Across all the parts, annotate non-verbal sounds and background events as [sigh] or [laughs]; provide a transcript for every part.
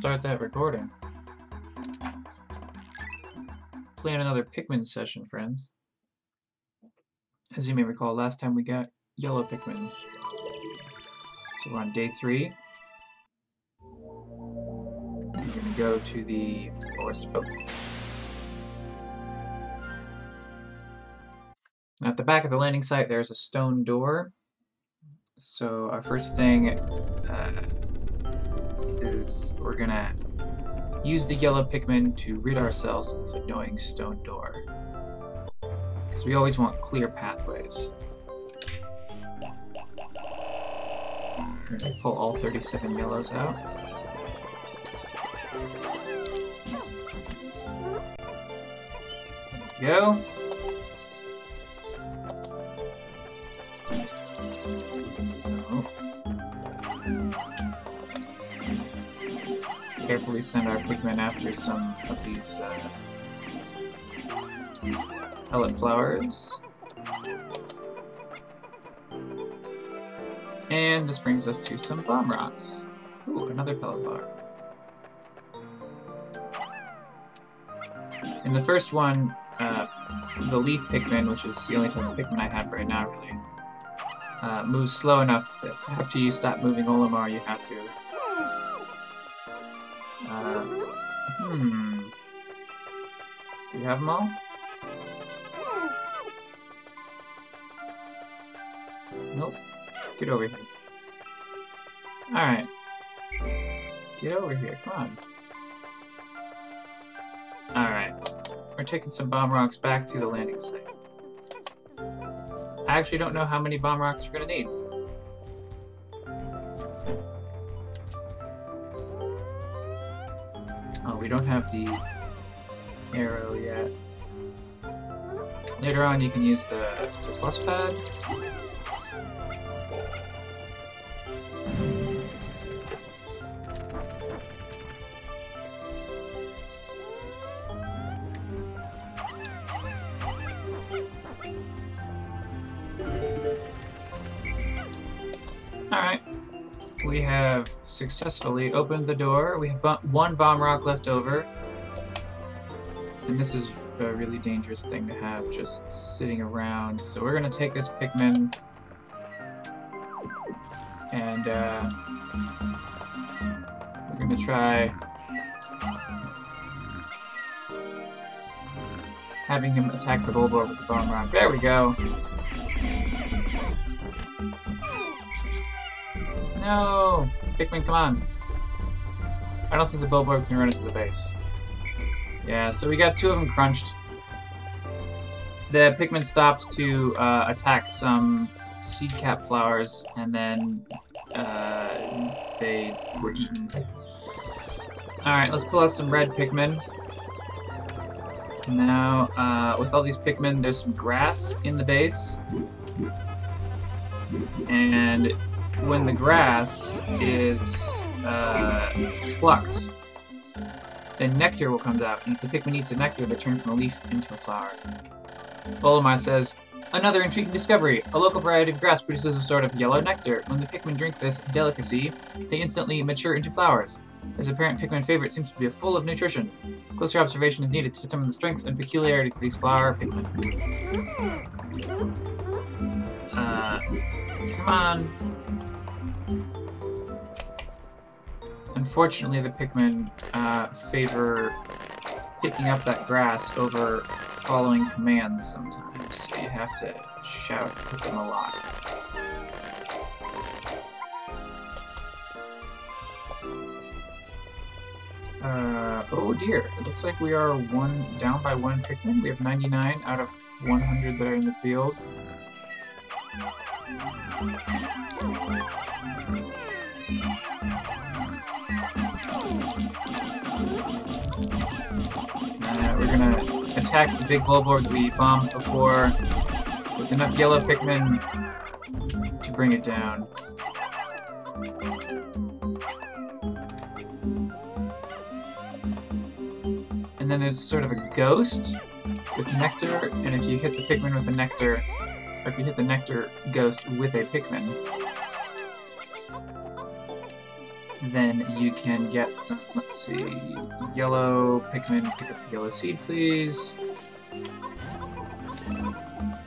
start that recording. Plan another Pikmin session, friends. As you may recall, last time we got yellow Pikmin. So we're on day three. We're gonna go to the Forest Folk. At the back of the landing site, there's a stone door. So our first thing uh, is we're gonna use the yellow Pikmin to rid ourselves of this annoying stone door. Because we always want clear pathways. We're gonna pull all 37 yellows out. Go. Carefully send our Pikmin after some of these uh, pellet flowers. And this brings us to some bomb rocks. Ooh, another pellet flower. In the first one, uh, the leaf Pikmin, which is the only type of Pikmin I have right now, really, uh, moves slow enough that after you stop moving Olimar, you have to. Hmm. Do you have them all? Nope. Get over here. Alright. Get over here, come on. Alright. We're taking some bomb rocks back to the landing site. I actually don't know how many bomb rocks we're gonna need. Don't have the arrow yet. Later on you can use the, the plus pad. Successfully opened the door. We have one bomb rock left over. And this is a really dangerous thing to have just sitting around. So we're going to take this Pikmin and uh, we're going to try having him attack the Bulborb with the bomb rock. There we go. No! Pikmin, come on. I don't think the Bulborb can run into the base. Yeah, so we got two of them crunched. The Pikmin stopped to uh, attack some seed cap flowers, and then uh, they were eaten. Alright, let's pull out some red Pikmin. Now, uh, with all these Pikmin, there's some grass in the base. And when the grass is uh, plucked, then nectar will come out, and if the Pikmin eats the nectar, they turn from a leaf into a flower. Olimar says, Another intriguing discovery! A local variety of grass produces a sort of yellow nectar. When the Pikmin drink this delicacy, they instantly mature into flowers. This apparent Pikmin favorite seems to be full of nutrition. Closer observation is needed to determine the strengths and peculiarities of these flower Pikmin. Uh, come on. Unfortunately, the Pikmin uh, favor picking up that grass over following commands sometimes, so you have to shout at them a lot. Uh, oh dear, it looks like we are one down by one Pikmin. We have 99 out of 100 that are in the field. Attack the big that we bombed before with enough yellow Pikmin to bring it down. And then there's sort of a ghost with nectar, and if you hit the Pikmin with a nectar, or if you hit the nectar ghost with a Pikmin, then you can get some, let's see, yellow Pikmin, pick up the yellow seed, please.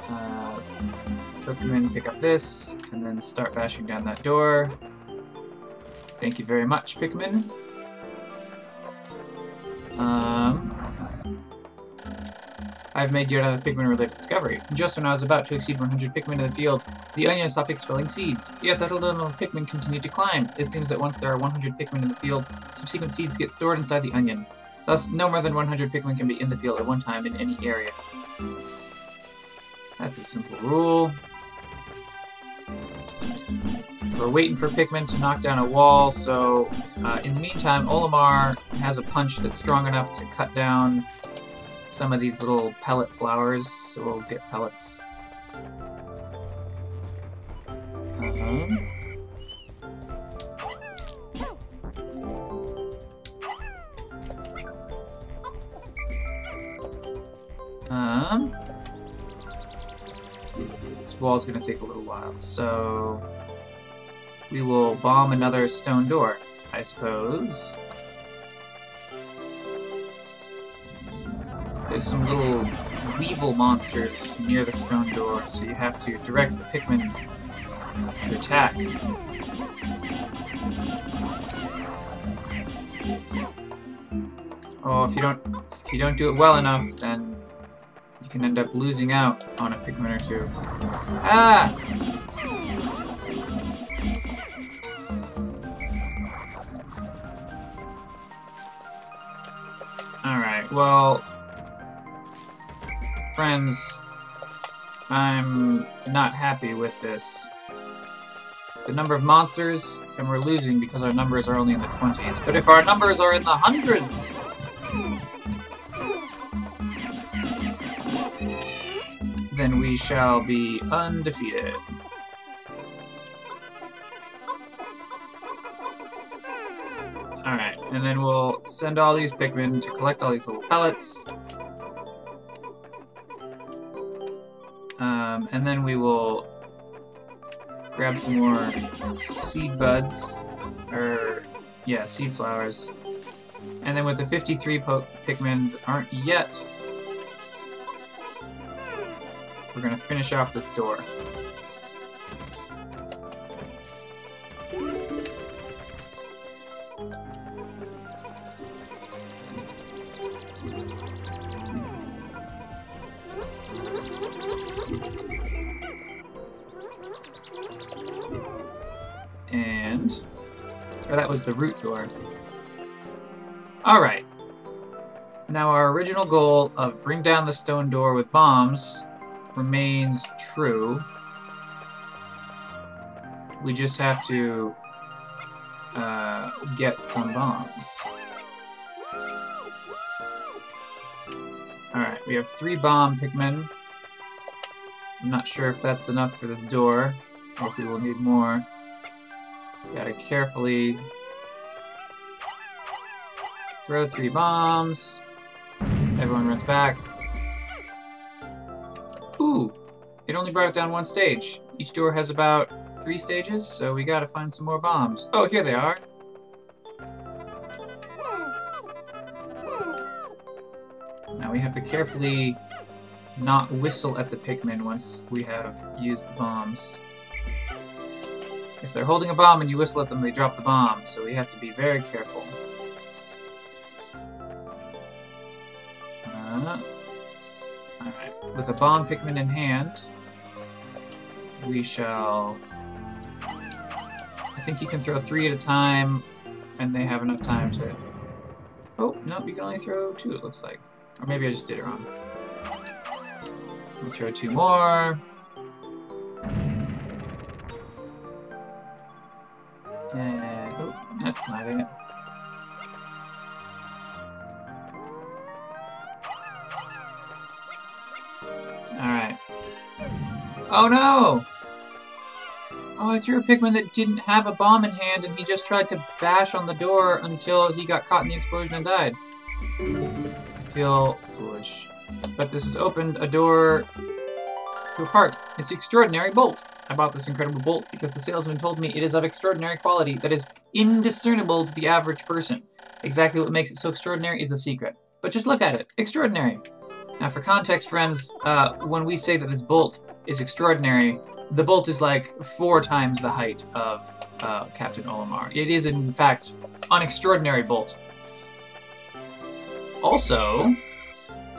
Uh, Pokemon, pick up this, and then start bashing down that door. Thank you very much, Pikmin. Um, I've made yet another Pikmin-related discovery. Just when I was about to exceed 100 Pikmin in the field, the onion stopped expelling seeds. Yet that little number of Pikmin continued to climb. It seems that once there are 100 Pikmin in the field, subsequent seeds get stored inside the onion. Thus, no more than 100 Pikmin can be in the field at one time in any area. That's a simple rule. We're waiting for Pikmin to knock down a wall, so uh, in the meantime, Olimar has a punch that's strong enough to cut down some of these little pellet flowers, so we'll get pellets. Um, um, this wall's gonna take a little while, so we will bomb another stone door, I suppose. There's some little weevil monsters near the stone door, so you have to direct the Pikmin to attack. Oh, if you don't if you don't do it well enough, then you can end up losing out on a Pikmin or two. Ah! Alright, well, Friends, I'm not happy with this. The number of monsters, and we're losing because our numbers are only in the 20s. But if our numbers are in the hundreds, then we shall be undefeated. Alright, and then we'll send all these Pikmin to collect all these little pellets. Um, and then we will grab some more seed buds, or, yeah, seed flowers. And then with the 53 po Pikmin that aren't yet, we're to finish off this door. The root door. Alright. Now our original goal of bring down the stone door with bombs remains true. We just have to uh, get some bombs. Alright, we have three bomb Pikmin. I'm not sure if that's enough for this door, or if we will need more. Gotta carefully Throw three bombs. Everyone runs back. Ooh! It only brought it down one stage. Each door has about three stages, so we gotta find some more bombs. Oh, here they are. Now we have to carefully not whistle at the Pikmin once we have used the bombs. If they're holding a bomb and you whistle at them, they drop the bomb, so we have to be very careful. Alright, with a bomb Pikmin in hand, we shall... I think you can throw three at a time, and they have enough time to... Oh, no, you can only throw two, it looks like. Or maybe I just did it wrong. We'll throw two more. And, oh, that's not it. Oh no! Oh, I threw a Pikmin that didn't have a bomb in hand and he just tried to bash on the door until he got caught in the explosion and died. I feel foolish. But this has opened a door to a park. It's the extraordinary bolt. I bought this incredible bolt because the salesman told me it is of extraordinary quality, that is, indiscernible to the average person. Exactly what makes it so extraordinary is a secret. But just look at it. Extraordinary. Now, for context, friends, uh, when we say that this bolt is extraordinary, the bolt is like four times the height of uh, Captain Olimar. It is, in fact, an extraordinary bolt. Also,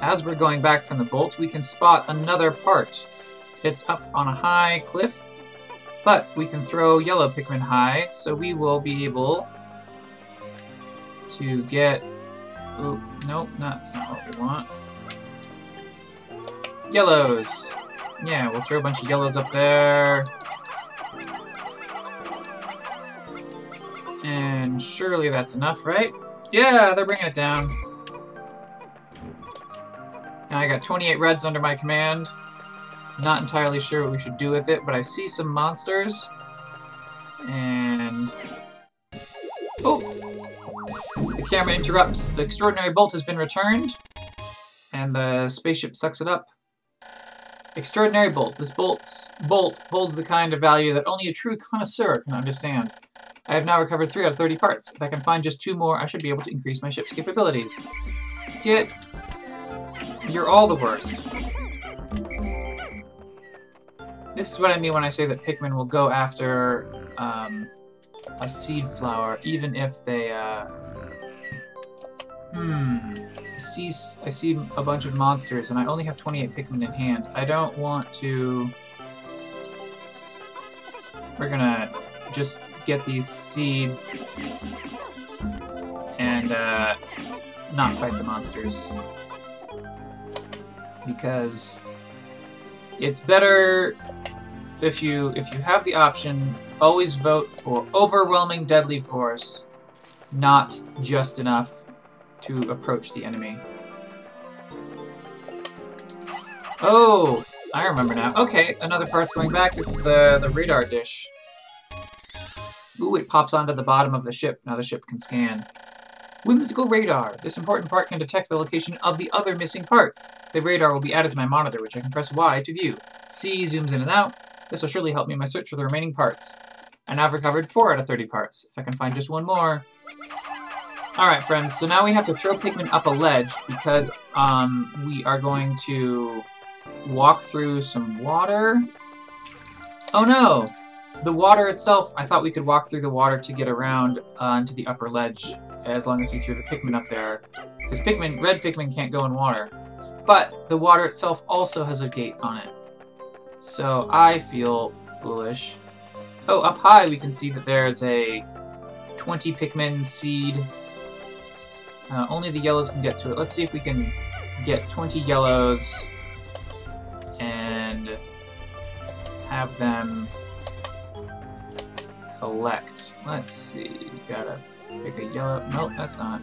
as we're going back from the bolt, we can spot another part. It's up on a high cliff, but we can throw yellow Pikmin high, so we will be able to get... Ooh, nope, that's not what we want. Yellows! Yeah, we'll throw a bunch of yellows up there. And surely that's enough, right? Yeah, they're bringing it down. Now I got 28 reds under my command. Not entirely sure what we should do with it, but I see some monsters. And... Oh! The camera interrupts. The extraordinary bolt has been returned. And the spaceship sucks it up. Extraordinary bolt. This bolt's bolt holds the kind of value that only a true connoisseur can understand. I have now recovered 3 out of 30 parts. If I can find just two more, I should be able to increase my ship's capabilities. Get... You're all the worst. This is what I mean when I say that Pikmin will go after um, a seed flower, even if they... Uh... Hmm... See, I see a bunch of monsters, and I only have 28 Pikmin in hand. I don't want to... We're gonna just get these seeds and uh, not fight the monsters. Because it's better if you if you have the option, always vote for overwhelming deadly force, not just enough to approach the enemy. Oh, I remember now. Okay, another part's going back. This is the, the radar dish. Ooh, it pops onto the bottom of the ship. Now the ship can scan. Whimsical radar. This important part can detect the location of the other missing parts. The radar will be added to my monitor, which I can press Y to view. C zooms in and out. This will surely help me in my search for the remaining parts. I now have recovered 4 out of 30 parts. If I can find just one more, Alright, friends, so now we have to throw Pikmin up a ledge because um, we are going to walk through some water. Oh no! The water itself, I thought we could walk through the water to get around uh, into the upper ledge as long as you threw the Pikmin up there. Because Pikmin, red Pikmin can't go in water. But the water itself also has a gate on it. So I feel foolish. Oh, up high we can see that there's a 20 Pikmin seed uh, only the yellows can get to it. Let's see if we can get 20 yellows and have them collect. Let's see, gotta pick a yellow. Nope, that's not.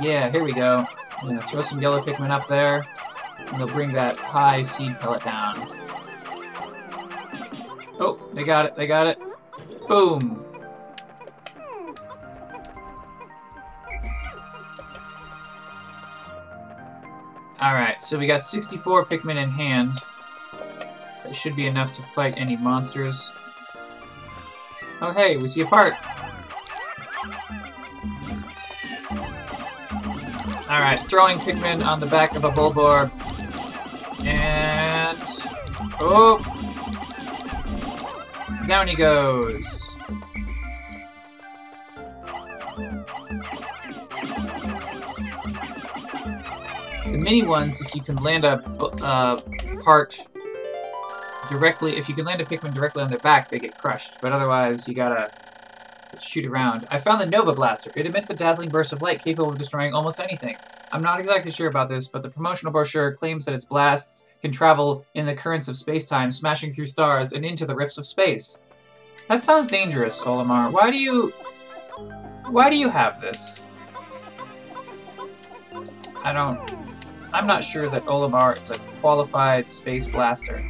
Yeah, here we go. I'm gonna throw some yellow Pikmin up there, and they'll bring that high seed pellet down. Oh, they got it, they got it. Boom! So we got 64 Pikmin in hand. That should be enough to fight any monsters. Oh hey, we see a part! Alright, throwing Pikmin on the back of a Bulborb. And... Oh! Down he goes! Mini ones, if you can land a uh, part directly, if you can land a Pikmin directly on their back, they get crushed. But otherwise, you gotta shoot around. I found the Nova Blaster. It emits a dazzling burst of light capable of destroying almost anything. I'm not exactly sure about this, but the promotional brochure claims that its blasts can travel in the currents of space-time, smashing through stars and into the rifts of space. That sounds dangerous, Olimar. Why do you... Why do you have this? I don't... I'm not sure that Olimar is a qualified space blaster.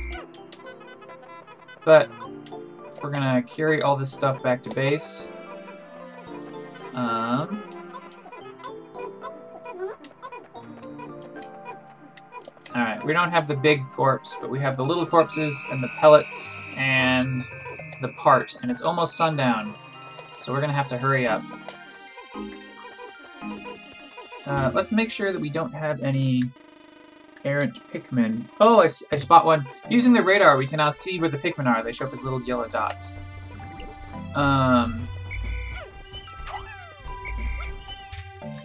But we're gonna carry all this stuff back to base. Um, Alright, we don't have the big corpse, but we have the little corpses and the pellets and the part, and it's almost sundown, so we're gonna have to hurry up. Uh, let's make sure that we don't have any errant Pikmin. Oh, I, I spot one. Using the radar, we can now see where the Pikmin are. They show up as little yellow dots. Um,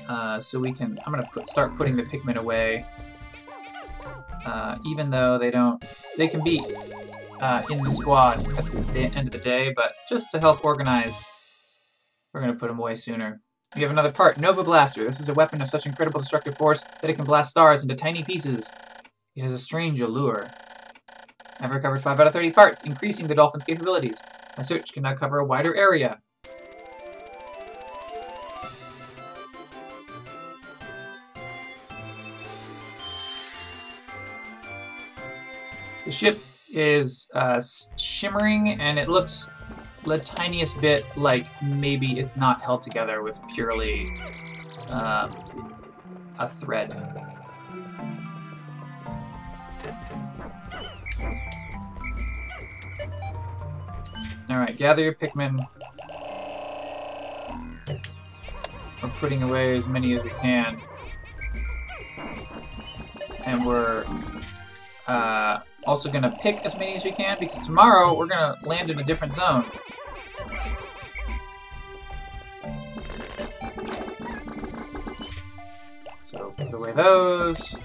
uh, so we can, I'm gonna put, start putting the Pikmin away. Uh, even though they don't, they can be uh, in the squad at the end of the day, but just to help organize, we're gonna put them away sooner. We have another part, Nova Blaster. This is a weapon of such incredible destructive force that it can blast stars into tiny pieces. It has a strange allure. I've recovered 5 out of 30 parts, increasing the Dolphin's capabilities. My search can now cover a wider area. The ship is uh, shimmering and it looks the tiniest bit like maybe it's not held together with purely uh, a thread. Alright, gather your Pikmin. We're putting away as many as we can. And we're uh, also going to pick as many as we can because tomorrow we're going to land in a different zone. Those.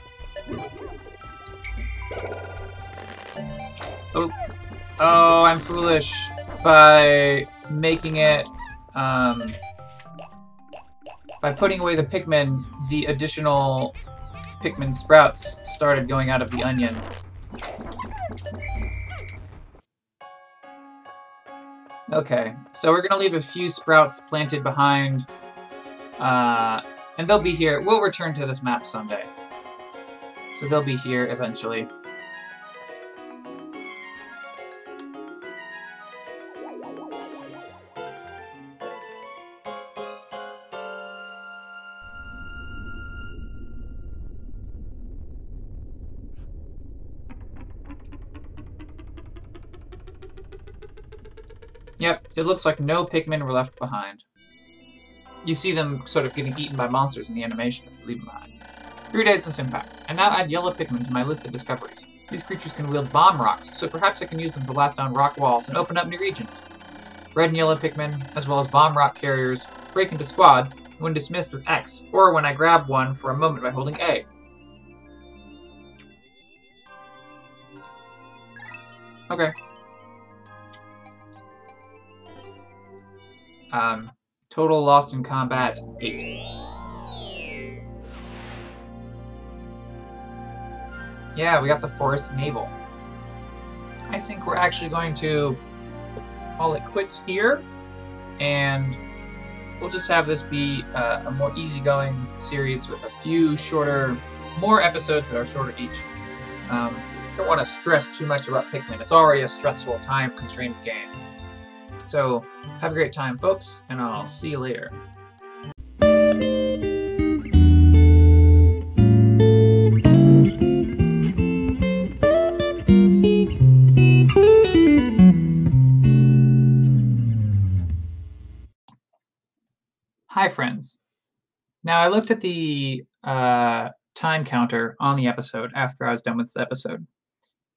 Oh, oh, I'm foolish by making it, um, by putting away the Pikmin, the additional Pikmin sprouts started going out of the onion. Okay, so we're gonna leave a few sprouts planted behind, uh, and they'll be here. We'll return to this map someday. So they'll be here eventually. Yep, it looks like no Pikmin were left behind. You see them sort of getting eaten by monsters in the animation if you leave them behind. Three days since impact. and now add yellow Pikmin to my list of discoveries. These creatures can wield bomb rocks, so perhaps I can use them to blast down rock walls and open up new regions. Red and yellow Pikmin, as well as bomb rock carriers, break into squads when dismissed with X, or when I grab one for a moment by holding A. Okay. Um, total lost in combat, 8. Yeah, we got the Forest Navel. I think we're actually going to call it quits here, and we'll just have this be uh, a more easygoing series with a few shorter, more episodes that are shorter each. Um, don't want to stress too much about Pikmin. It's already a stressful, time-constrained game. So have a great time, folks, and I'll see you later. Hi, friends. Now, I looked at the uh, time counter on the episode after I was done with this episode,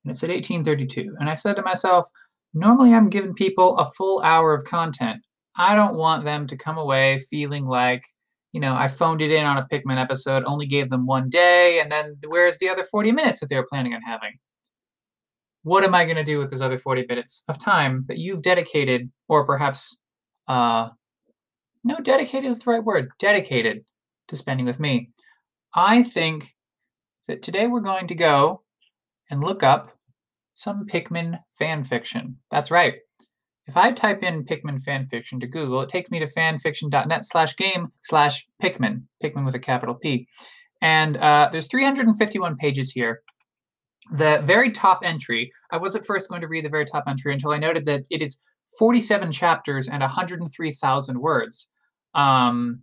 and it said 1832. And I said to myself, Normally, I'm giving people a full hour of content. I don't want them to come away feeling like, you know, I phoned it in on a Pikmin episode, only gave them one day, and then where's the other 40 minutes that they were planning on having? What am I going to do with those other 40 minutes of time that you've dedicated, or perhaps, uh, no, dedicated is the right word, dedicated to spending with me? I think that today we're going to go and look up some Pikmin fanfiction. That's right. If I type in Pikmin fanfiction to Google, it takes me to fanfiction.net slash game slash Pikmin, Pikmin with a capital P. And uh, there's 351 pages here. The very top entry, I was at first going to read the very top entry until I noted that it is 47 chapters and 103,000 words. Um,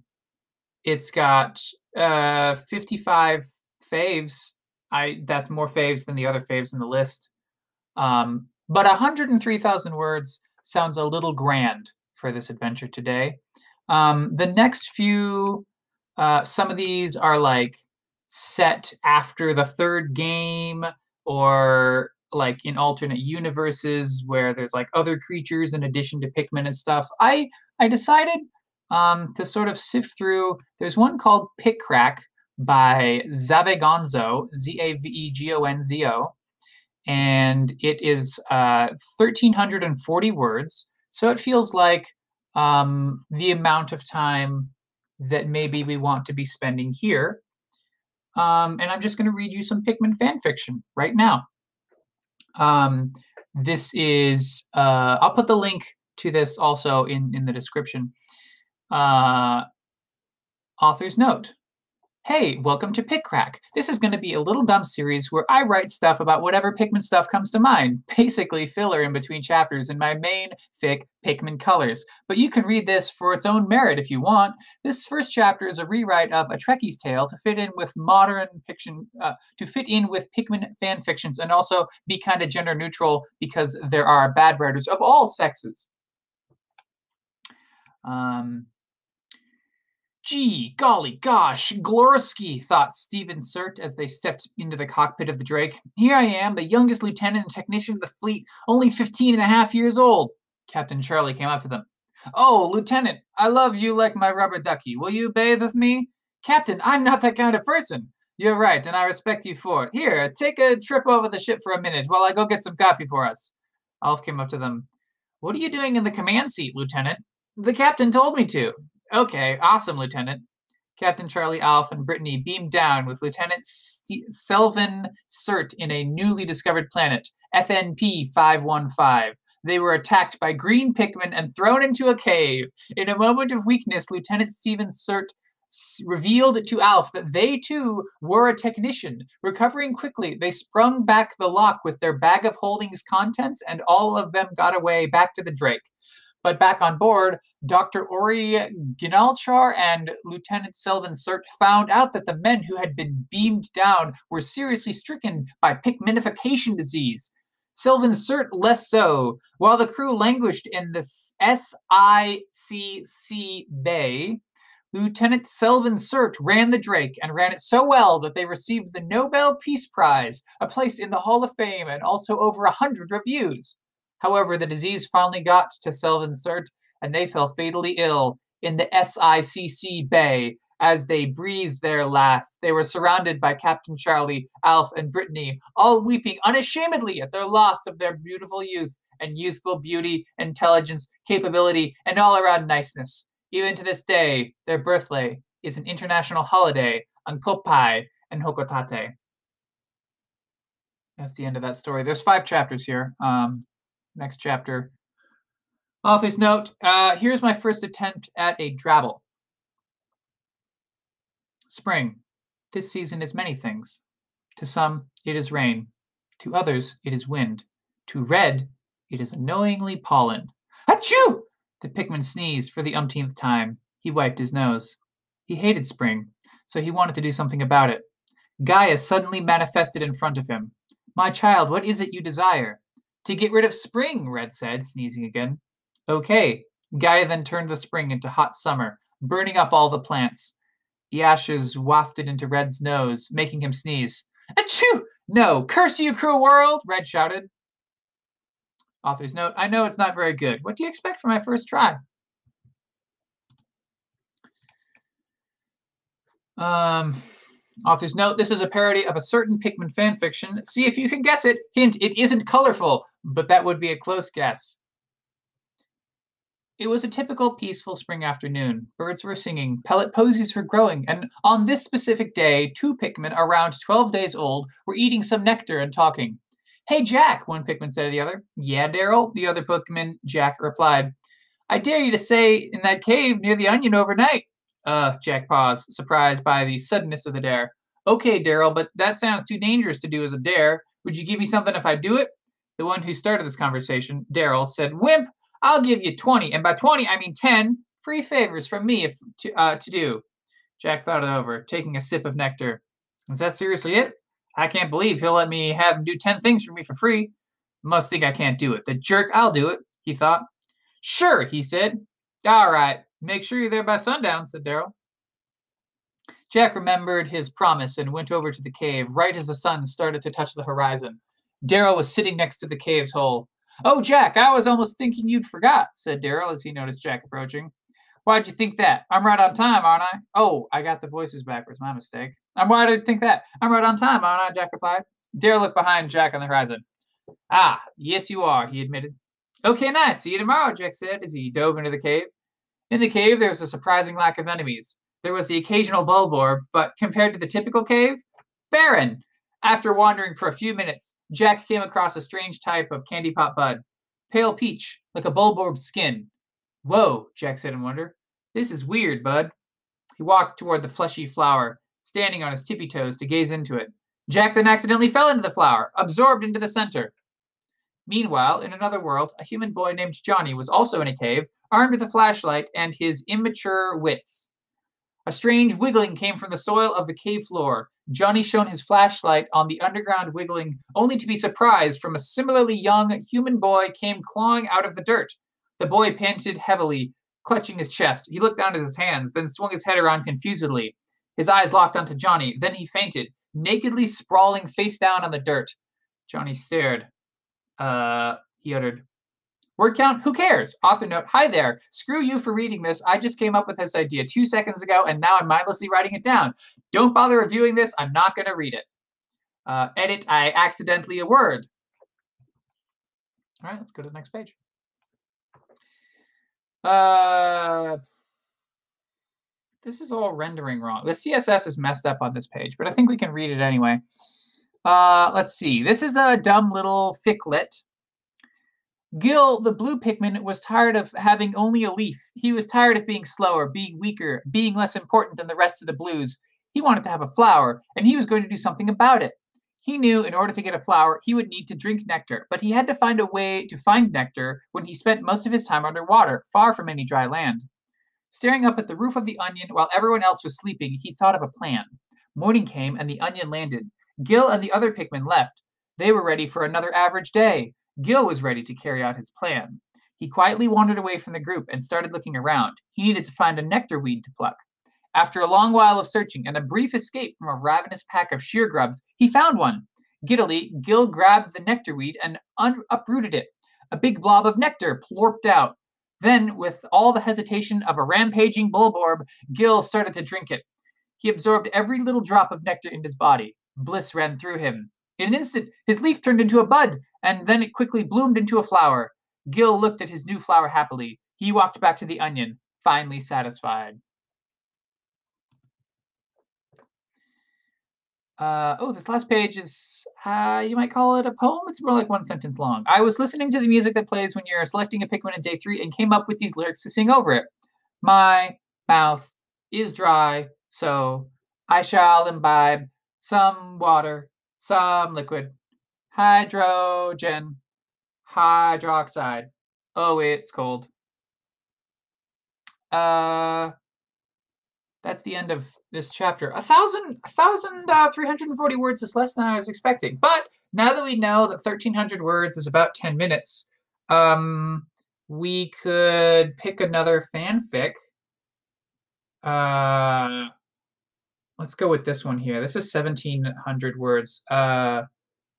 it's got uh, 55 faves. I that's more faves than the other faves in the list. Um, but 103,000 words sounds a little grand for this adventure today. Um, the next few, uh, some of these are like set after the third game or like in alternate universes where there's like other creatures in addition to Pikmin and stuff. I I decided um, to sort of sift through. There's one called Pick Crack by Zavegonzo, Z A V E G O N Z O, and it is uh, 1,340 words. So it feels like um, the amount of time that maybe we want to be spending here. Um, and I'm just going to read you some Pikmin fan fiction right now. Um, this is, uh, I'll put the link to this also in, in the description. Uh, author's note Hey, welcome to Pick Crack. This is going to be a little dumb series where I write stuff about whatever Pikmin stuff comes to mind, [laughs] basically filler in between chapters in my main fic Pikmin colors. But you can read this for its own merit if you want. This first chapter is a rewrite of A Trekkie's Tale to fit in with modern fiction, uh, to fit in with Pikmin fan fictions, and also be kind of gender neutral because there are bad writers of all sexes. Um, Gee, golly gosh, Glorsky, thought Stephen Surt as they stepped into the cockpit of the Drake. Here I am, the youngest lieutenant and technician of the fleet, only 15 and a half years old. Captain Charlie came up to them. Oh, Lieutenant, I love you like my rubber ducky. Will you bathe with me? Captain, I'm not that kind of person. You're right, and I respect you for it. Here, take a trip over the ship for a minute while I go get some coffee for us. Alph came up to them. What are you doing in the command seat, Lieutenant? The captain told me to. Okay, awesome, Lieutenant. Captain Charlie Alph and Brittany beamed down with Lieutenant St- Selvin Surt in a newly discovered planet, FNP 515. They were attacked by green Pikmin and thrown into a cave. In a moment of weakness, Lieutenant Stephen Surt revealed to Alph that they too were a technician. Recovering quickly, they sprung back the lock with their bag of holdings contents, and all of them got away back to the Drake. But back on board, Dr. Ori Ginalchar and Lieutenant Selvin Surt found out that the men who had been beamed down were seriously stricken by Pikminification disease. Sylvan Surt less so. While the crew languished in the SICC Bay, Lieutenant Selvin Surt ran the Drake and ran it so well that they received the Nobel Peace Prize, a place in the Hall of Fame, and also over a hundred reviews. However, the disease finally got to Selvin Surt, and they fell fatally ill in the SICC Bay as they breathed their last. They were surrounded by Captain Charlie, Alph, and Brittany, all weeping unashamedly at their loss of their beautiful youth and youthful beauty, intelligence, capability, and all around niceness. Even to this day, their birthday is an international holiday on Koppai and Hokotate. That's the end of that story. There's five chapters here. Um, next chapter. Author's note uh, here's my first attempt at a drabble. Spring. This season is many things. To some, it is rain. To others, it is wind. To Red, it is annoyingly pollen. Achoo! The Pikmin sneezed for the umpteenth time. He wiped his nose. He hated spring, so he wanted to do something about it. Gaia suddenly manifested in front of him. My child, what is it you desire? To get rid of spring, Red said, sneezing again. Okay. Gaia then turned the spring into hot summer, burning up all the plants. The ashes wafted into Red's nose, making him sneeze. Achoo! No! Curse you, cruel world! Red shouted. Author's note I know it's not very good. What do you expect for my first try? Um, Author's note this is a parody of a certain Pikmin fanfiction. See if you can guess it. Hint, it isn't colorful, but that would be a close guess. It was a typical peaceful spring afternoon. Birds were singing, pellet posies were growing, and on this specific day, two Pikmin around 12 days old were eating some nectar and talking. Hey, Jack, one Pikmin said to the other. Yeah, Daryl, the other Pikmin, Jack replied. I dare you to say in that cave near the onion overnight. Uh, Jack paused, surprised by the suddenness of the dare. Okay, Daryl, but that sounds too dangerous to do as a dare. Would you give me something if I do it? The one who started this conversation, Daryl, said, Wimp, I'll give you 20, and by 20, I mean 10 free favors from me if to, uh, to do. Jack thought it over, taking a sip of nectar. Is that seriously it? I can't believe he'll let me have him do 10 things for me for free. Must think I can't do it. The jerk, I'll do it, he thought. Sure, he said. All right, make sure you're there by sundown, said Daryl. Jack remembered his promise and went over to the cave right as the sun started to touch the horizon. Daryl was sitting next to the cave's hole. Oh, Jack, I was almost thinking you'd forgot, said Daryl as he noticed Jack approaching. Why'd you think that? I'm right on time, aren't I? Oh, I got the voices backwards. My mistake. I'm why did I think that? I'm right on time, aren't I? Jack replied. Daryl looked behind Jack on the horizon. Ah, yes, you are, he admitted. Okay, nice. See you tomorrow, Jack said as he dove into the cave. In the cave, there was a surprising lack of enemies. There was the occasional bulborb, but compared to the typical cave, barren. After wandering for a few minutes, Jack came across a strange type of candypop bud. Pale peach, like a bulborb's skin. Whoa, Jack said in wonder. This is weird, bud. He walked toward the fleshy flower, standing on his tippy toes to gaze into it. Jack then accidentally fell into the flower, absorbed into the center. Meanwhile, in another world, a human boy named Johnny was also in a cave, armed with a flashlight and his immature wits. A strange wiggling came from the soil of the cave floor. Johnny shone his flashlight on the underground wiggling, only to be surprised from a similarly young human boy came clawing out of the dirt. The boy panted heavily, clutching his chest. He looked down at his hands, then swung his head around confusedly. His eyes locked onto Johnny. Then he fainted, nakedly sprawling face down on the dirt. Johnny stared. Uh, he uttered, Word count? Who cares? Author note, hi there. Screw you for reading this. I just came up with this idea two seconds ago, and now I'm mindlessly writing it down. Don't bother reviewing this. I'm not going to read it. Uh, edit, I accidentally a word. All right, let's go to the next page. Uh, this is all rendering wrong. The CSS is messed up on this page, but I think we can read it anyway. Uh, let's see. This is a dumb little ficlet. Gil, the blue Pikmin, was tired of having only a leaf. He was tired of being slower, being weaker, being less important than the rest of the blues. He wanted to have a flower, and he was going to do something about it. He knew in order to get a flower, he would need to drink nectar, but he had to find a way to find nectar when he spent most of his time underwater, far from any dry land. Staring up at the roof of the onion while everyone else was sleeping, he thought of a plan. Morning came and the onion landed. Gil and the other Pikmin left. They were ready for another average day. Gil was ready to carry out his plan. He quietly wandered away from the group and started looking around. He needed to find a nectar weed to pluck. After a long while of searching and a brief escape from a ravenous pack of sheargrubs, he found one. Giddily, Gil grabbed the nectar weed and un- uprooted it. A big blob of nectar plorped out. Then, with all the hesitation of a rampaging bulborb, Gil started to drink it. He absorbed every little drop of nectar in his body. Bliss ran through him. In an instant, his leaf turned into a bud, and then it quickly bloomed into a flower. Gil looked at his new flower happily. He walked back to the onion, finally satisfied. Uh, oh, this last page is, uh, you might call it a poem. It's more like one sentence long. I was listening to the music that plays when you're selecting a Pikmin in day three and came up with these lyrics to sing over it. My mouth is dry, so I shall imbibe some water, some liquid, hydrogen, hydroxide. Oh, it's cold. Uh, that's the end of this chapter. A thousand, a thousand, uh, 340 words is less than I was expecting. But now that we know that 1300 words is about 10 minutes, um, we could pick another fanfic. Uh, let's go with this one here. This is 1700 words. Uh,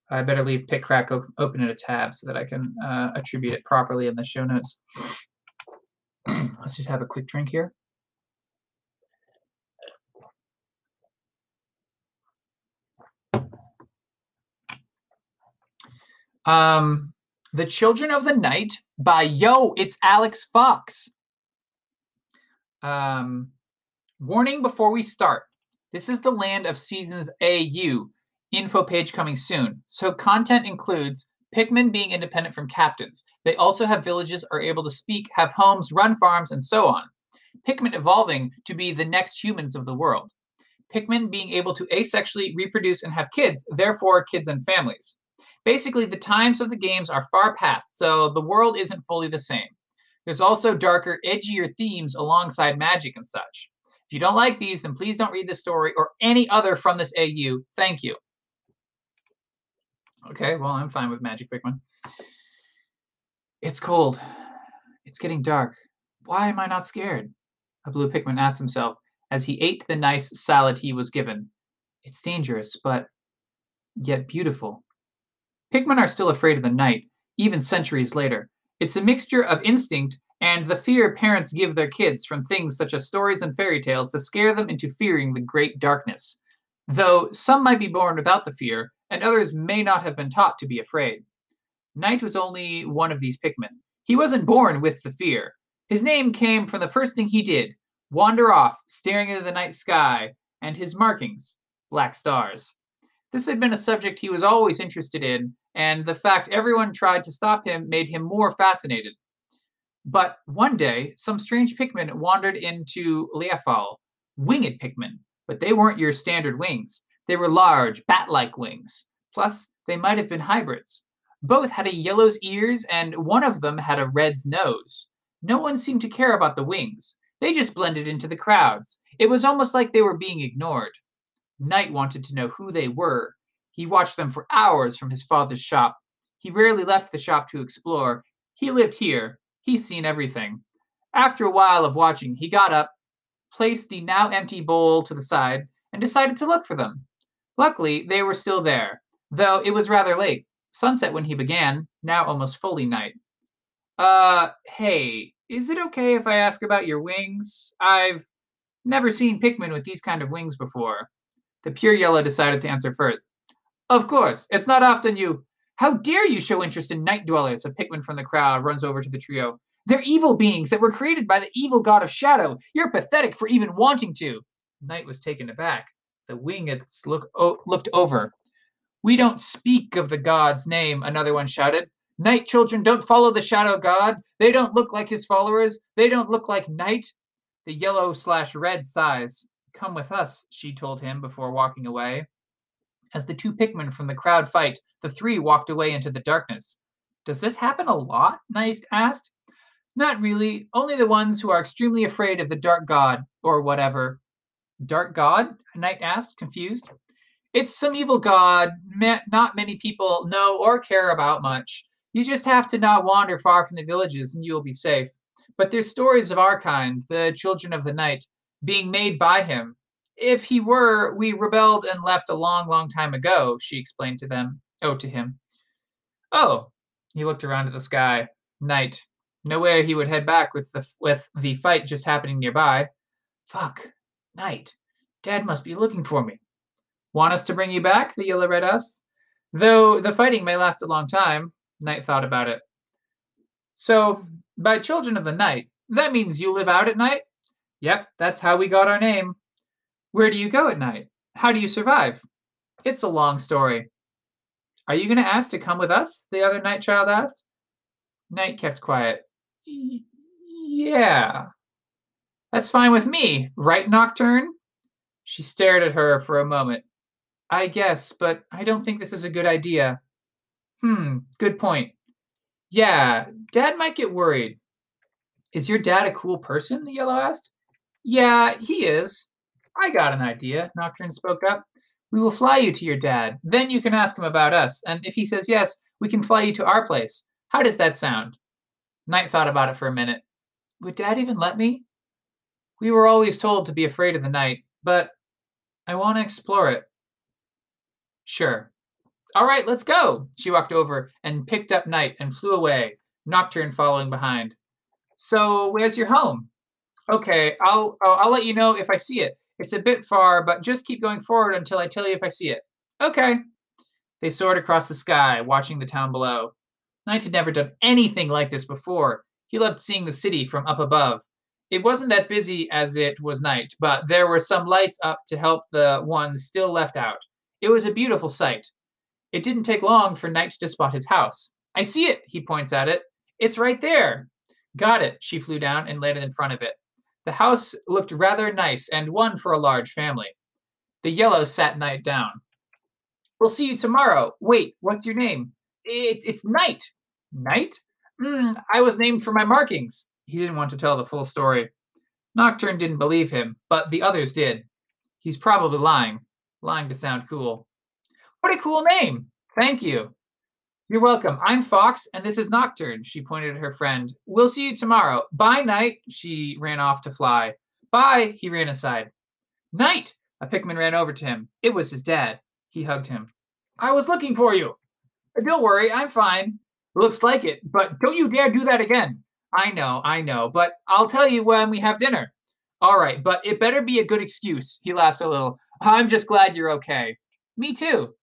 I better leave Pick Crack op- open in a tab so that I can uh, attribute it properly in the show notes. [clears throat] let's just have a quick drink here. Um, The Children of the Night by Yo, it's Alex Fox. Um, warning before we start. This is the land of seasons AU. Info page coming soon. So content includes Pikmin being independent from captains. They also have villages, are able to speak, have homes, run farms, and so on. Pikmin evolving to be the next humans of the world. Pikmin being able to asexually reproduce and have kids, therefore kids and families basically the times of the games are far past, so the world isn't fully the same. There's also darker, edgier themes alongside magic and such. If you don't like these, then please don't read this story or any other from this AU. Thank you. Okay, well, I'm fine with Magic Pikmin. It's cold. It's getting dark. Why am I not scared? A blue Pikmin asked himself as he ate the nice salad he was given. It's dangerous, but yet beautiful. Pikmin are still afraid of the night, even centuries later. It's a mixture of instinct and the fear parents give their kids from things such as stories and fairy tales to scare them into fearing the great darkness. Though some might be born without the fear, and others may not have been taught to be afraid. Knight was only one of these Pikmin. He wasn't born with the fear. His name came from the first thing he did wander off, staring into the night sky, and his markings black stars. This had been a subject he was always interested in, and the fact everyone tried to stop him made him more fascinated. But one day, some strange Pikmin wandered into Leafal, winged Pikmin, but they weren't your standard wings. They were large, bat like wings. Plus, they might have been hybrids. Both had a yellow's ears, and one of them had a red's nose. No one seemed to care about the wings. They just blended into the crowds. It was almost like they were being ignored. Knight wanted to know who they were. He watched them for hours from his father's shop. He rarely left the shop to explore. He lived here. He's seen everything. After a while of watching, he got up, placed the now empty bowl to the side, and decided to look for them. Luckily, they were still there, though it was rather late. Sunset when he began, now almost fully night. Uh, hey, is it okay if I ask about your wings? I've never seen Pikmin with these kind of wings before. The pure yellow decided to answer first. Of course, it's not often you. How dare you show interest in night dwellers? A Pikmin from the crowd runs over to the trio. They're evil beings that were created by the evil god of shadow. You're pathetic for even wanting to. Knight was taken aback. The wingeds look, o- looked over. We don't speak of the god's name, another one shouted. Night children don't follow the shadow god. They don't look like his followers. They don't look like night. The yellow slash red sighs. Come with us, she told him before walking away. As the two Pikmin from the crowd fight, the three walked away into the darkness. Does this happen a lot? Knight asked. Not really. Only the ones who are extremely afraid of the dark god, or whatever. Dark god? Knight asked, confused. It's some evil god not many people know or care about much. You just have to not wander far from the villages and you will be safe. But there's stories of our kind, the children of the night, being made by him. If he were, we rebelled and left a long, long time ago, she explained to them. Oh, to him. Oh, he looked around at the sky. Night. No way he would head back with the with the fight just happening nearby. Fuck. Night. Dad must be looking for me. Want us to bring you back? The yellow red asked. Though the fighting may last a long time, Night thought about it. So, by Children of the Night, that means you live out at night? Yep, that's how we got our name. Where do you go at night? How do you survive? It's a long story. Are you going to ask to come with us? The other night child asked. Knight kept quiet. Yeah. That's fine with me, right, Nocturne? She stared at her for a moment. I guess, but I don't think this is a good idea. Hmm, good point. Yeah, Dad might get worried. Is your dad a cool person? The yellow asked. Yeah, he is. I got an idea, Nocturne spoke up. We will fly you to your dad. Then you can ask him about us. And if he says yes, we can fly you to our place. How does that sound? Knight thought about it for a minute. Would dad even let me? We were always told to be afraid of the night, but I want to explore it. Sure. All right, let's go. She walked over and picked up Knight and flew away, Nocturne following behind. So, where's your home? Okay, I'll I'll let you know if I see it. It's a bit far, but just keep going forward until I tell you if I see it. Okay. They soared across the sky, watching the town below. Knight had never done anything like this before. He loved seeing the city from up above. It wasn't that busy as it was night, but there were some lights up to help the ones still left out. It was a beautiful sight. It didn't take long for Knight to spot his house. I see it, he points at it. It's right there. Got it. She flew down and landed in front of it. The house looked rather nice and one for a large family. The yellow sat Knight down. We'll see you tomorrow. Wait, what's your name? It's it's Knight. Knight? Hmm, I was named for my markings. He didn't want to tell the full story. Nocturne didn't believe him, but the others did. He's probably lying. Lying to sound cool. What a cool name. Thank you. You're welcome. I'm Fox, and this is Nocturne, she pointed at her friend. We'll see you tomorrow. Bye, Night. She ran off to fly. Bye, he ran aside. Night! A Pikmin ran over to him. It was his dad. He hugged him. I was looking for you. Don't worry, I'm fine. Looks like it, but don't you dare do that again. I know, I know, but I'll tell you when we have dinner. All right, but it better be a good excuse. He laughs a little. I'm just glad you're okay. Me too.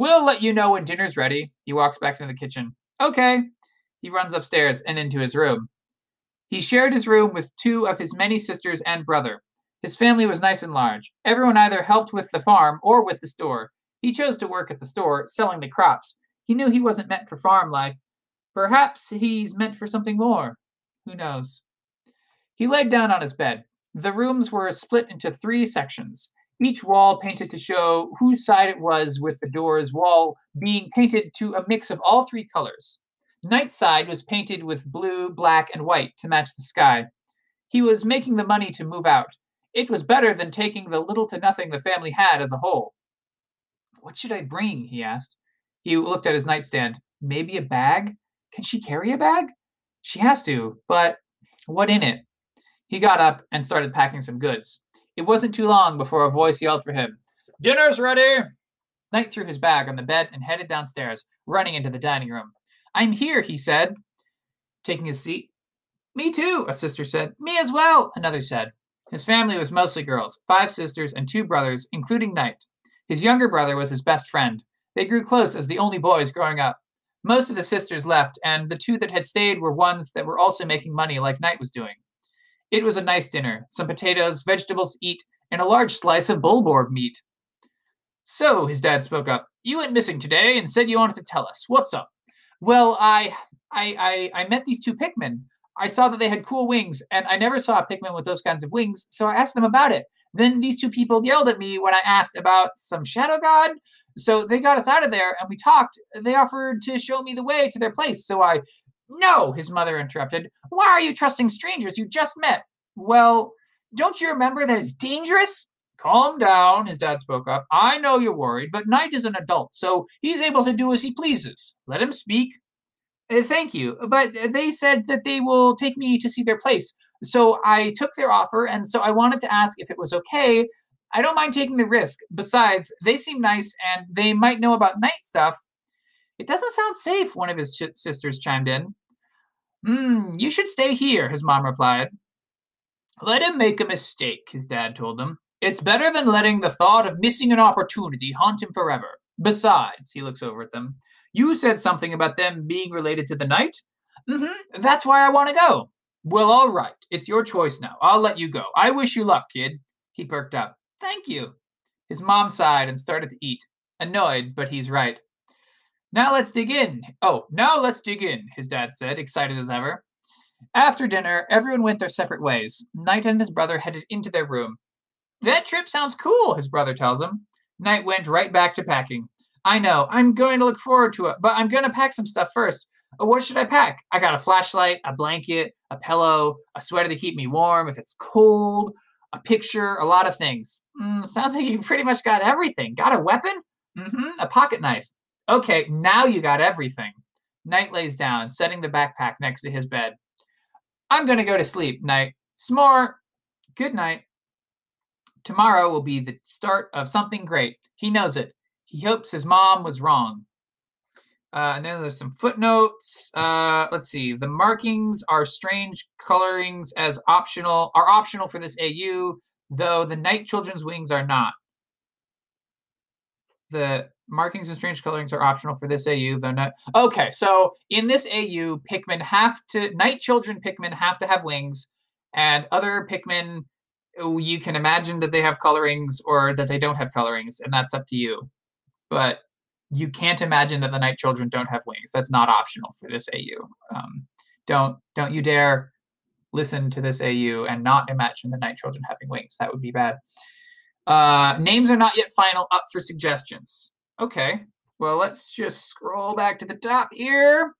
We'll let you know when dinner's ready. He walks back into the kitchen. Okay. He runs upstairs and into his room. He shared his room with two of his many sisters and brother. His family was nice and large. Everyone either helped with the farm or with the store. He chose to work at the store, selling the crops. He knew he wasn't meant for farm life. Perhaps he's meant for something more. Who knows? He laid down on his bed. The rooms were split into three sections each wall painted to show whose side it was, with the door's wall being painted to a mix of all three colors. Night's side was painted with blue, black, and white to match the sky. He was making the money to move out. It was better than taking the little to nothing the family had as a whole. What should I bring? he asked. He looked at his nightstand. Maybe a bag? Can she carry a bag? She has to, but what in it? He got up and started packing some goods. It wasn't too long before a voice yelled for him, Dinner's ready! Knight threw his bag on the bed and headed downstairs, running into the dining room. I'm here, he said, taking his seat. Me too, a sister said. Me as well, another said. His family was mostly girls, five sisters and two brothers, including Knight. His younger brother was his best friend. They grew close as the only boys growing up. Most of the sisters left, and the two that had stayed were ones that were also making money like Knight was doing. It was a nice dinner some potatoes, vegetables to eat, and a large slice of bulborb meat. So, his dad spoke up, you went missing today and said you wanted to tell us. What's up? Well, I, I, I, I met these two Pikmin. I saw that they had cool wings, and I never saw a Pikmin with those kinds of wings, so I asked them about it. Then these two people yelled at me when I asked about some shadow god. So they got us out of there and we talked. They offered to show me the way to their place. So I no, his mother interrupted. Why are you trusting strangers you just met? Well, don't you remember that it's dangerous? Calm down, his dad spoke up. I know you're worried, but Night is an adult, so he's able to do as he pleases. Let him speak. Uh, thank you, but they said that they will take me to see their place. So I took their offer, and so I wanted to ask if it was okay. I don't mind taking the risk. Besides, they seem nice, and they might know about night stuff. It doesn't sound safe, one of his sisters chimed in. Hmm, you should stay here, his mom replied. Let him make a mistake, his dad told him. It's better than letting the thought of missing an opportunity haunt him forever. Besides, he looks over at them, you said something about them being related to the night? Mm-hmm. That's why I want to go. Well, all right. It's your choice now. I'll let you go. I wish you luck, kid. He perked up. Thank you. His mom sighed and started to eat. Annoyed, but he's right. Now let's dig in. Oh, now let's dig in, his dad said, excited as ever. After dinner, everyone went their separate ways. Knight and his brother headed into their room. That trip sounds cool, his brother tells him. Knight went right back to packing. I know, I'm going to look forward to it, but I'm going to pack some stuff first. Oh, what should I pack? I got a flashlight, a blanket, a pillow, a sweater to keep me warm if it's cold, a picture, a lot of things. Mm, sounds like you pretty much got everything. Got a weapon? Mm-hmm, a pocket knife. Okay, now you got everything. Night lays down, setting the backpack next to his bed. I'm going to go to sleep, Night. S'more. Good night. Tomorrow will be the start of something great. He knows it. He hopes his mom was wrong. Uh, and then there's some footnotes. Uh, let's see. The markings are strange colorings as optional are optional for this AU, though the night children's wings are not. The markings and strange colorings are optional for this AU, though not. Okay, so in this AU, Pikmin have to night children Pikmin have to have wings, and other Pikmin oh, you can imagine that they have colorings or that they don't have colorings, and that's up to you. But you can't imagine that the night children don't have wings. That's not optional for this AU. Um, don't don't you dare listen to this AU and not imagine the night children having wings. That would be bad. Uh, names are not yet final. Up for suggestions. Okay, well, let's just scroll back to the top here.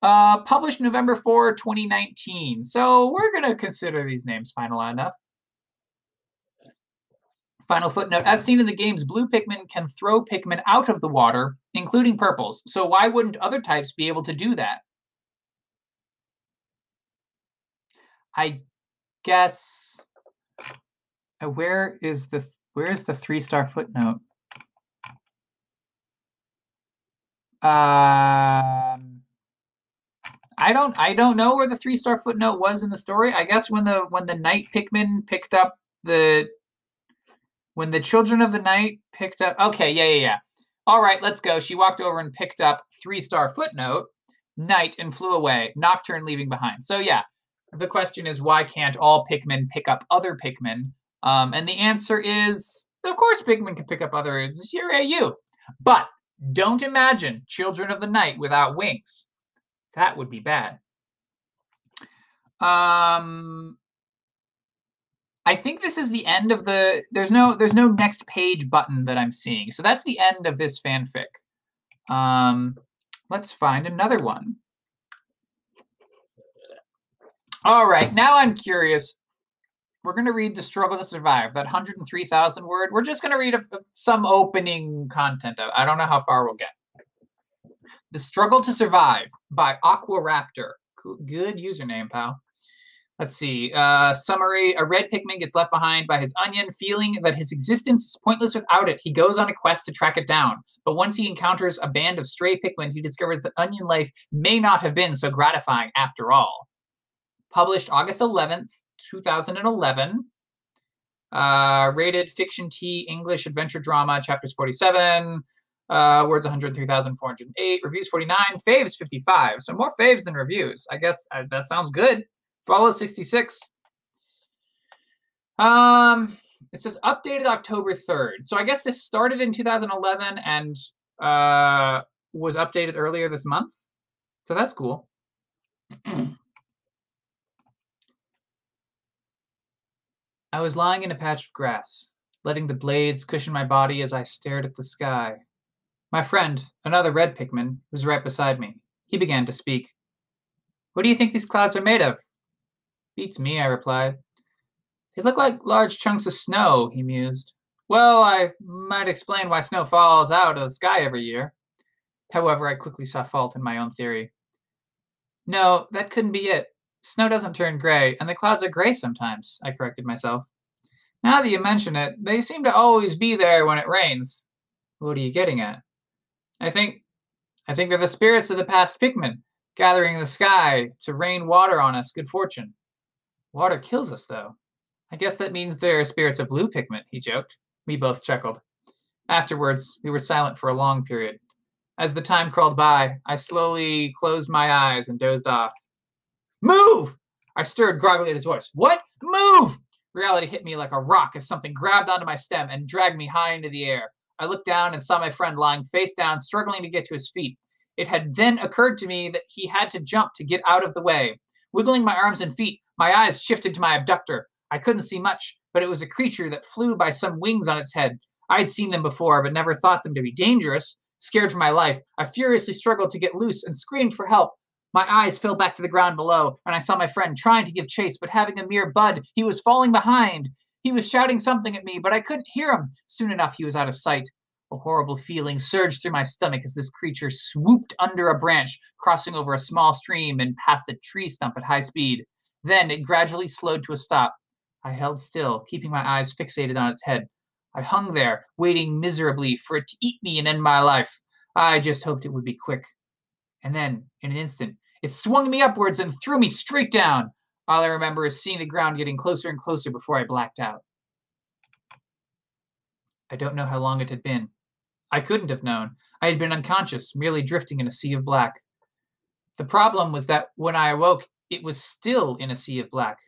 Uh, published November 4, 2019. So we're going to consider these names final enough. Final footnote As seen in the games, blue Pikmin can throw Pikmin out of the water, including purples. So why wouldn't other types be able to do that? I guess. Uh, where is the where is the three star footnote? Um, I don't I don't know where the three star footnote was in the story. I guess when the when the night Pikmin picked up the when the children of the night picked up okay yeah yeah yeah. All right let's go. She walked over and picked up three star footnote. Night and flew away nocturne leaving behind. So yeah the question is why can't all pikmin pick up other pikmin? Um, and the answer is of course pikmin can pick up other it's your au but don't imagine children of the night without wings that would be bad um I think this is the end of the there's no there's no next page button that I'm seeing. So that's the end of this fanfic. Um let's find another one. All right, now I'm curious. We're going to read The Struggle to Survive, that 103,000 word. We're just going to read a, some opening content. I don't know how far we'll get. The Struggle to Survive by Aquaraptor. Good username, pal. Let's see. Uh, summary A red Pikmin gets left behind by his onion, feeling that his existence is pointless without it. He goes on a quest to track it down. But once he encounters a band of stray Pikmin, he discovers that onion life may not have been so gratifying after all. Published August 11th, 2011. Uh, rated Fiction T English Adventure Drama, chapters 47. Uh, words 103,408. Reviews 49. Faves 55. So more faves than reviews. I guess uh, that sounds good. Follow 66. Um, it says updated October 3rd. So I guess this started in 2011 and uh, was updated earlier this month. So that's cool. [clears throat] I was lying in a patch of grass, letting the blades cushion my body as I stared at the sky. My friend, another red Pikmin, was right beside me. He began to speak. What do you think these clouds are made of? Beats me, I replied. They look like large chunks of snow, he mused. Well, I might explain why snow falls out of the sky every year. However, I quickly saw fault in my own theory. No, that couldn't be it. Snow doesn't turn gray, and the clouds are gray sometimes, I corrected myself. Now that you mention it, they seem to always be there when it rains. What are you getting at? I think I think they're the spirits of the past Pikmin, gathering in the sky to rain water on us good fortune. Water kills us, though. I guess that means there are spirits of blue Pikmin, he joked. We both chuckled. Afterwards, we were silent for a long period. As the time crawled by, I slowly closed my eyes and dozed off. Move! I stirred groggily at his voice. What? Move! Reality hit me like a rock as something grabbed onto my stem and dragged me high into the air. I looked down and saw my friend lying face down, struggling to get to his feet. It had then occurred to me that he had to jump to get out of the way. Wiggling my arms and feet, my eyes shifted to my abductor. I couldn't see much, but it was a creature that flew by some wings on its head. I had seen them before, but never thought them to be dangerous. Scared for my life, I furiously struggled to get loose and screamed for help. My eyes fell back to the ground below, and I saw my friend trying to give chase, but having a mere bud, he was falling behind. He was shouting something at me, but I couldn't hear him. Soon enough, he was out of sight. A horrible feeling surged through my stomach as this creature swooped under a branch, crossing over a small stream and past a tree stump at high speed. Then it gradually slowed to a stop. I held still, keeping my eyes fixated on its head. I hung there, waiting miserably for it to eat me and end my life. I just hoped it would be quick. And then, in an instant, it swung me upwards and threw me straight down. All I remember is seeing the ground getting closer and closer before I blacked out. I don't know how long it had been. I couldn't have known. I had been unconscious, merely drifting in a sea of black. The problem was that when I awoke, it was still in a sea of black.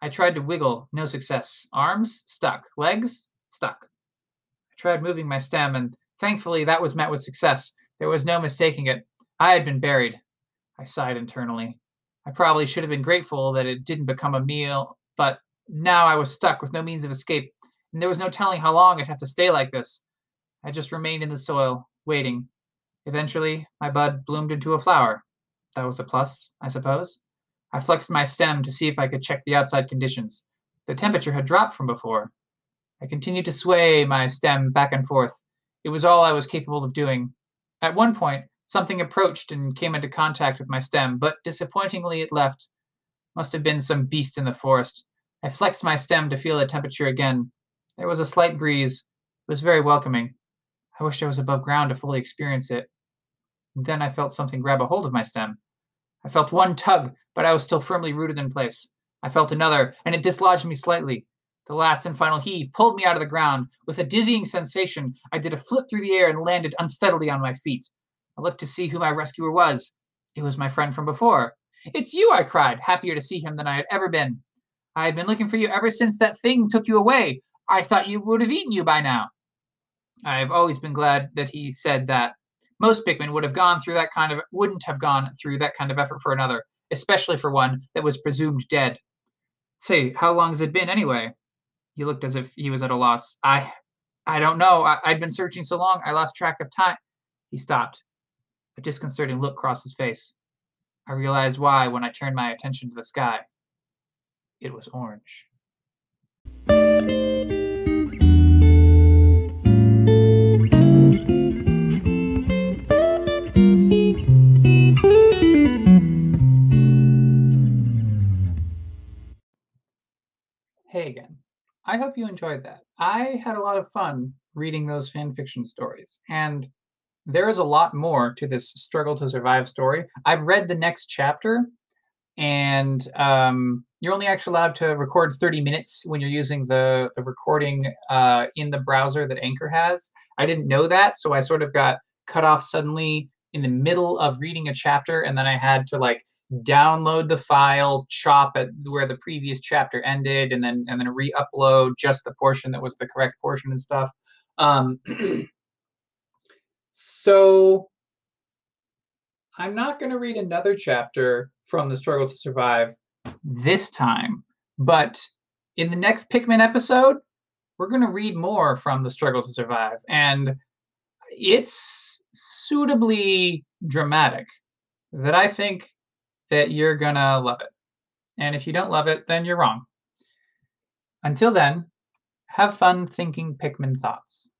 I tried to wiggle, no success. Arms? Stuck. Legs? Stuck. I tried moving my stem, and thankfully that was met with success. There was no mistaking it. I had been buried. I sighed internally. I probably should have been grateful that it didn't become a meal, but now I was stuck with no means of escape, and there was no telling how long I'd have to stay like this. I just remained in the soil, waiting. Eventually, my bud bloomed into a flower. That was a plus, I suppose. I flexed my stem to see if I could check the outside conditions. The temperature had dropped from before. I continued to sway my stem back and forth. It was all I was capable of doing. At one point, something approached and came into contact with my stem, but disappointingly it left. Must have been some beast in the forest. I flexed my stem to feel the temperature again. There was a slight breeze. It was very welcoming. I wished I was above ground to fully experience it. Then I felt something grab a hold of my stem. I felt one tug, but I was still firmly rooted in place. I felt another, and it dislodged me slightly. The last and final heave pulled me out of the ground. With a dizzying sensation, I did a flip through the air and landed unsteadily on my feet. I looked to see who my rescuer was. It was my friend from before. It's you, I cried, happier to see him than I had ever been. I had been looking for you ever since that thing took you away. I thought you would have eaten you by now. I have always been glad that he said that. Most Pikmin would have gone through that kind of wouldn't have gone through that kind of effort for another, especially for one that was presumed dead. Say, how long has it been anyway? He looked as if he was at a loss. I I don't know. I, I'd been searching so long I lost track of time. He stopped. A disconcerting look crossed his face. I realized why when I turned my attention to the sky. It was orange. Hey again. I hope you enjoyed that. I had a lot of fun reading those fan fiction stories, and there is a lot more to this struggle to survive story. I've read the next chapter, and um, you're only actually allowed to record 30 minutes when you're using the the recording uh, in the browser that Anchor has. I didn't know that, so I sort of got cut off suddenly in the middle of reading a chapter, and then I had to like download the file, chop it where the previous chapter ended, and then and then re-upload just the portion that was the correct portion and stuff. Um, [clears throat] so I'm not going to read another chapter from the struggle to survive this time, but in the next Pikmin episode, we're going to read more from the struggle to survive, and it's suitably dramatic that I think that you're gonna love it. And if you don't love it, then you're wrong. Until then, have fun thinking Pikmin thoughts.